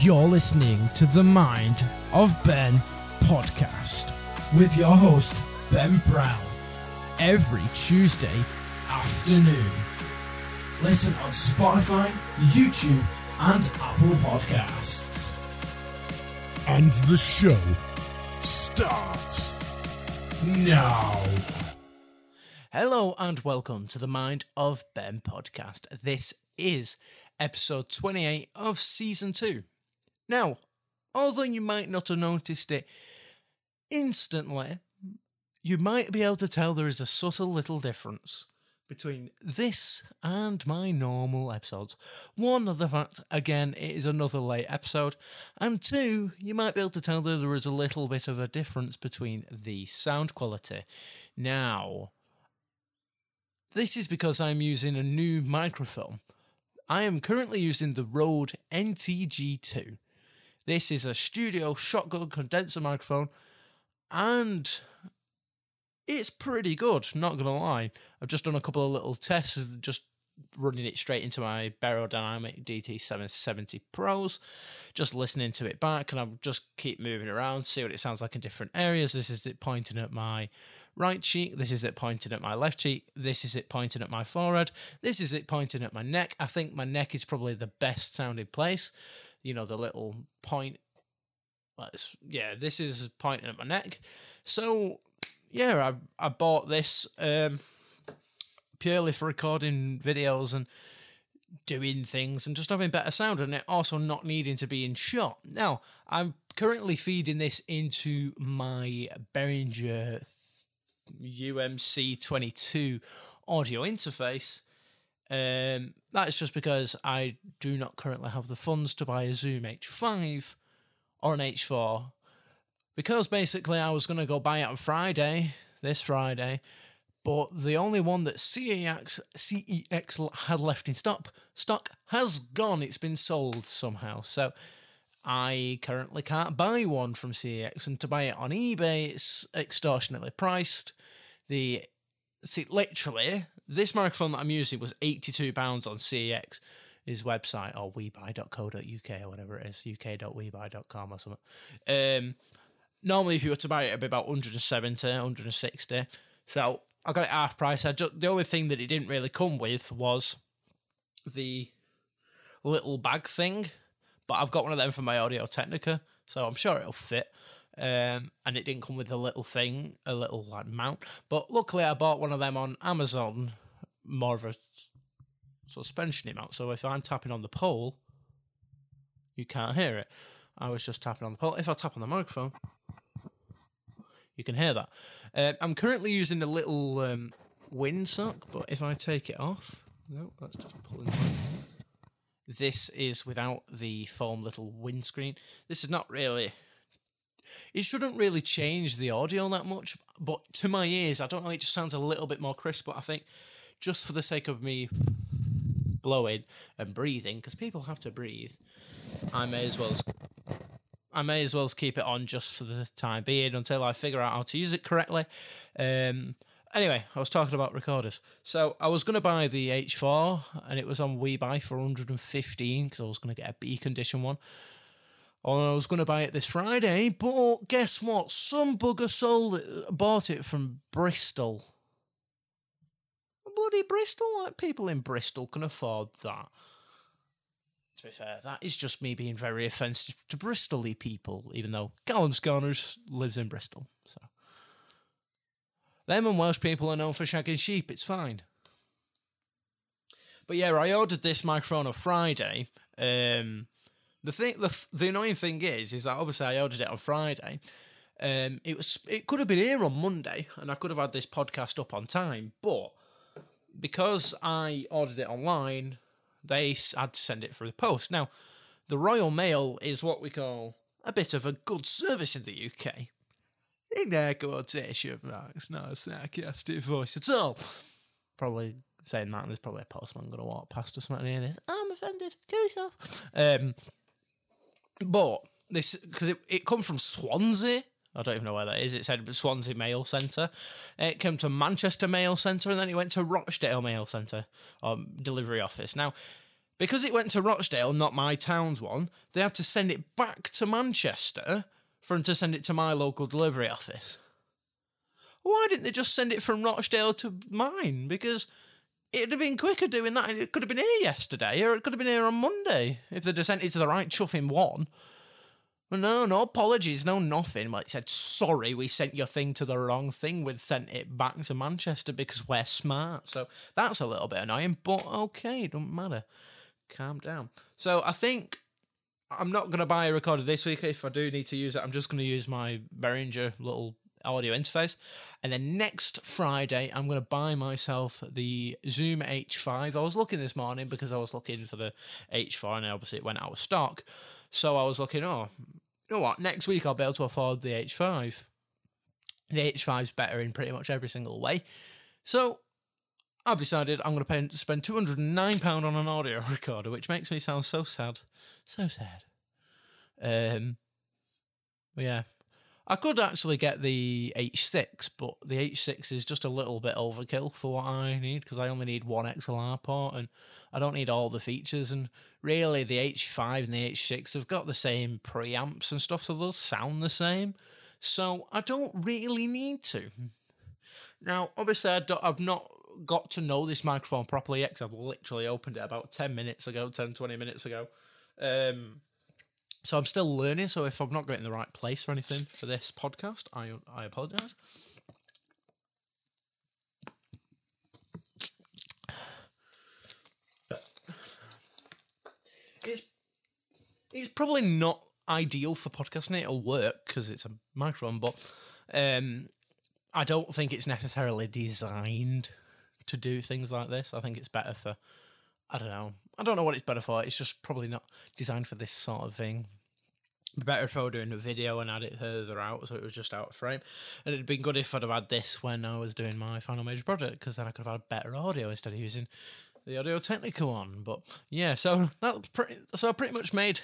You're listening to the Mind of Ben podcast with your host, Ben Brown, every Tuesday afternoon. Listen on Spotify, YouTube, and Apple Podcasts. And the show starts now. Hello and welcome to the Mind of Ben podcast. This is episode 28 of season 2. Now, although you might not have noticed it instantly, you might be able to tell there is a subtle little difference between this and my normal episodes. One, the fact, again, it is another late episode, and two, you might be able to tell that there is a little bit of a difference between the sound quality. Now, this is because I'm using a new microphone. I am currently using the Rode NTG2. This is a studio shotgun condenser microphone, and it's pretty good, not gonna lie. I've just done a couple of little tests just running it straight into my Dynamic DT770 Pros, just listening to it back, and I'll just keep moving around, see what it sounds like in different areas. This is it pointing at my right cheek, this is it pointing at my left cheek, this is it pointing at my forehead, this is it pointing at my neck. I think my neck is probably the best sounding place. You know, the little point. Yeah, this is pointing at my neck. So yeah, I I bought this um, purely for recording videos and doing things and just having better sound and it also not needing to be in shot. Now, I'm currently feeding this into my Behringer UMC22 audio interface. Um, that's just because I do not currently have the funds to buy a Zoom H5 or an H4 because basically I was going to go buy it on Friday, this Friday, but the only one that CEX CEX had left in stock stock has gone. It's been sold somehow. So I currently can't buy one from CEX, and to buy it on eBay, it's extortionately priced. The see, literally, this microphone that I'm using was eighty-two pounds on CEX his website or webuy.co.uk or whatever it is, uk.webuy.com or something. Um, normally if you were to buy it, it'd be about 170, 160. So I got it half price. I just, the only thing that it didn't really come with was the little bag thing, but I've got one of them for my Audio Technica, so I'm sure it'll fit. Um, and it didn't come with a little thing, a little like mount. But luckily, I bought one of them on Amazon, more of a suspension mount. So if I'm tapping on the pole, you can't hear it. I was just tapping on the pole. If I tap on the microphone, you can hear that. Uh, I'm currently using a little um, windsock, but if I take it off, no, that's just pulling. This is without the foam little windscreen. This is not really. It shouldn't really change the audio that much, but to my ears, I don't know. It just sounds a little bit more crisp. But I think just for the sake of me blowing and breathing, because people have to breathe, I may as well I may as well keep it on just for the time being until I figure out how to use it correctly. Um, anyway, I was talking about recorders. So I was going to buy the H4 and it was on WeBuy for 115 because I was going to get a B condition one. Or I was going to buy it this Friday, but guess what? Some bugger sold it, bought it from Bristol. Bloody Bristol, like people in Bristol can afford that to be fair, that is just me being very offensive to Bristol people, even though Callum Scarners lives in Bristol. So them and Welsh people are known for shagging sheep. It's fine. But yeah, I ordered this microphone on Friday. Um, the thing, the, the annoying thing is, is that obviously I ordered it on Friday. Um, it was it could have been here on Monday, and I could have had this podcast up on time, but because I ordered it online, they had to send it through the post. Now, the Royal Mail is what we call a bit of a good service in the UK. In their quotation marks, not a sarcastic voice at all. Probably saying that, there's probably a postman going to walk past us and this. I'm offended. Kill yourself. Um, but this because it, it come from Swansea. I don't even know where that is. It said Swansea Mail Centre. It came to Manchester Mail Centre and then it went to Rochdale Mail Centre, um, delivery office. Now, because it went to Rochdale, not my town's one, they had to send it back to Manchester for them to send it to my local delivery office. Why didn't they just send it from Rochdale to mine? Because it'd have been quicker doing that. It could have been here yesterday, or it could have been here on Monday if they'd have sent it to the right chuffing one. Well, no, no apologies, no nothing. Well, it said, sorry, we sent your thing to the wrong thing. We've sent it back to Manchester because we're smart. So that's a little bit annoying, but okay, don't matter. Calm down. So I think I'm not going to buy a recorder this week. If I do need to use it, I'm just going to use my Behringer little audio interface. And then next Friday, I'm going to buy myself the Zoom H5. I was looking this morning because I was looking for the H4 and obviously it went out of stock. So I was looking, oh, you know what? Next week I'll be able to afford the H5. The H5's better in pretty much every single way. So I've decided I'm going to pay, spend £209 on an audio recorder, which makes me sound so sad. So sad. Um, yeah. I could actually get the H6, but the H6 is just a little bit overkill for what I need because I only need one XLR port and I don't need all the features. And really, the H5 and the H6 have got the same preamps and stuff, so they'll sound the same. So I don't really need to. Now, obviously, I have not got to know this microphone properly yet because I've literally opened it about 10 minutes ago, 10, 20 minutes ago. Um, so I'm still learning. So if I'm not getting the right place or anything for this podcast, I I apologize. It's it's probably not ideal for podcasting. It'll work because it's a microphone, but um, I don't think it's necessarily designed to do things like this. I think it's better for I don't know. I don't know what it's better for. It's just probably not designed for this sort of thing better if I were doing a video and had it further out so it was just out of frame. And it'd been good if I'd have had this when I was doing my final major project because then I could have had better audio instead of using the Audio Technica one. But yeah, so that's pretty. So I pretty much made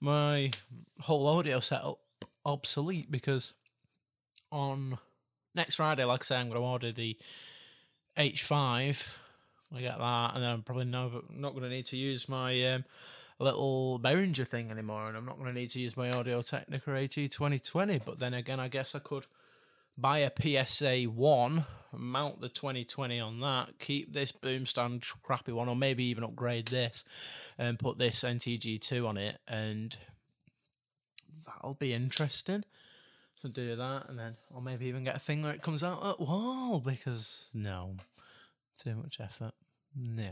my whole audio setup obsolete because on next Friday, like I say, I'm going to order the H5. I get that, and then I'm probably no, not going to need to use my um, little Behringer thing anymore, and I'm not going to need to use my Audio Technica AT 2020. But then again, I guess I could buy a PSA 1, mount the 2020 on that, keep this boom stand crappy one, or maybe even upgrade this and put this NTG2 on it, and that'll be interesting. To do that, and then, or maybe even get a thing where it comes out at wall because no, too much effort. No.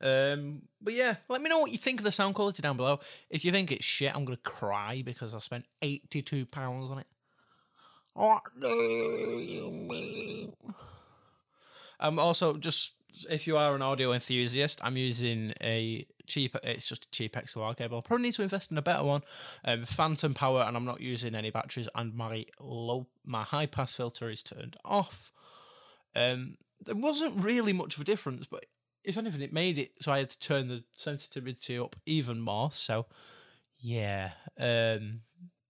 Um, but yeah, let me know what you think of the sound quality down below. If you think it's shit, I'm gonna cry because I spent eighty-two pounds on it. What do you mean? Um, also, just if you are an audio enthusiast, I'm using a cheap. It's just a cheap XLR cable. Probably need to invest in a better one. Um, phantom power, and I'm not using any batteries. And my low, my high pass filter is turned off. Um, there wasn't really much of a difference, but if anything, it made it so I had to turn the sensitivity up even more. So, yeah, um,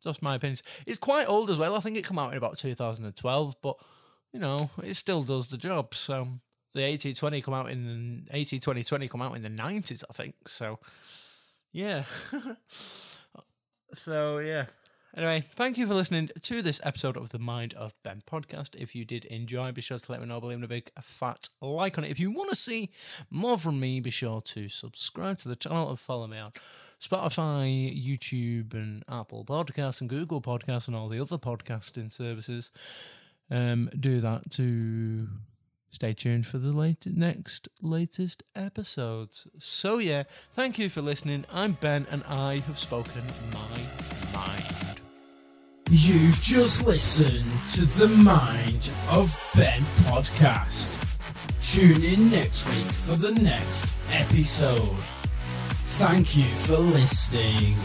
that's my opinion. It's quite old as well. I think it came out in about 2012, but you know, it still does the job. So the AT20 come out in the AT2020 come out in the 90s, I think. So, yeah. so yeah, Anyway, thank you for listening to this episode of the Mind of Ben podcast. If you did enjoy, be sure to let me know by leaving a big fat like on it. If you want to see more from me, be sure to subscribe to the channel and follow me on Spotify, YouTube, and Apple Podcasts, and Google Podcasts, and all the other podcasting services. Um, do that to stay tuned for the late, next latest episodes. So, yeah, thank you for listening. I'm Ben, and I have spoken my mind. You've just listened to the Mind of Ben podcast. Tune in next week for the next episode. Thank you for listening.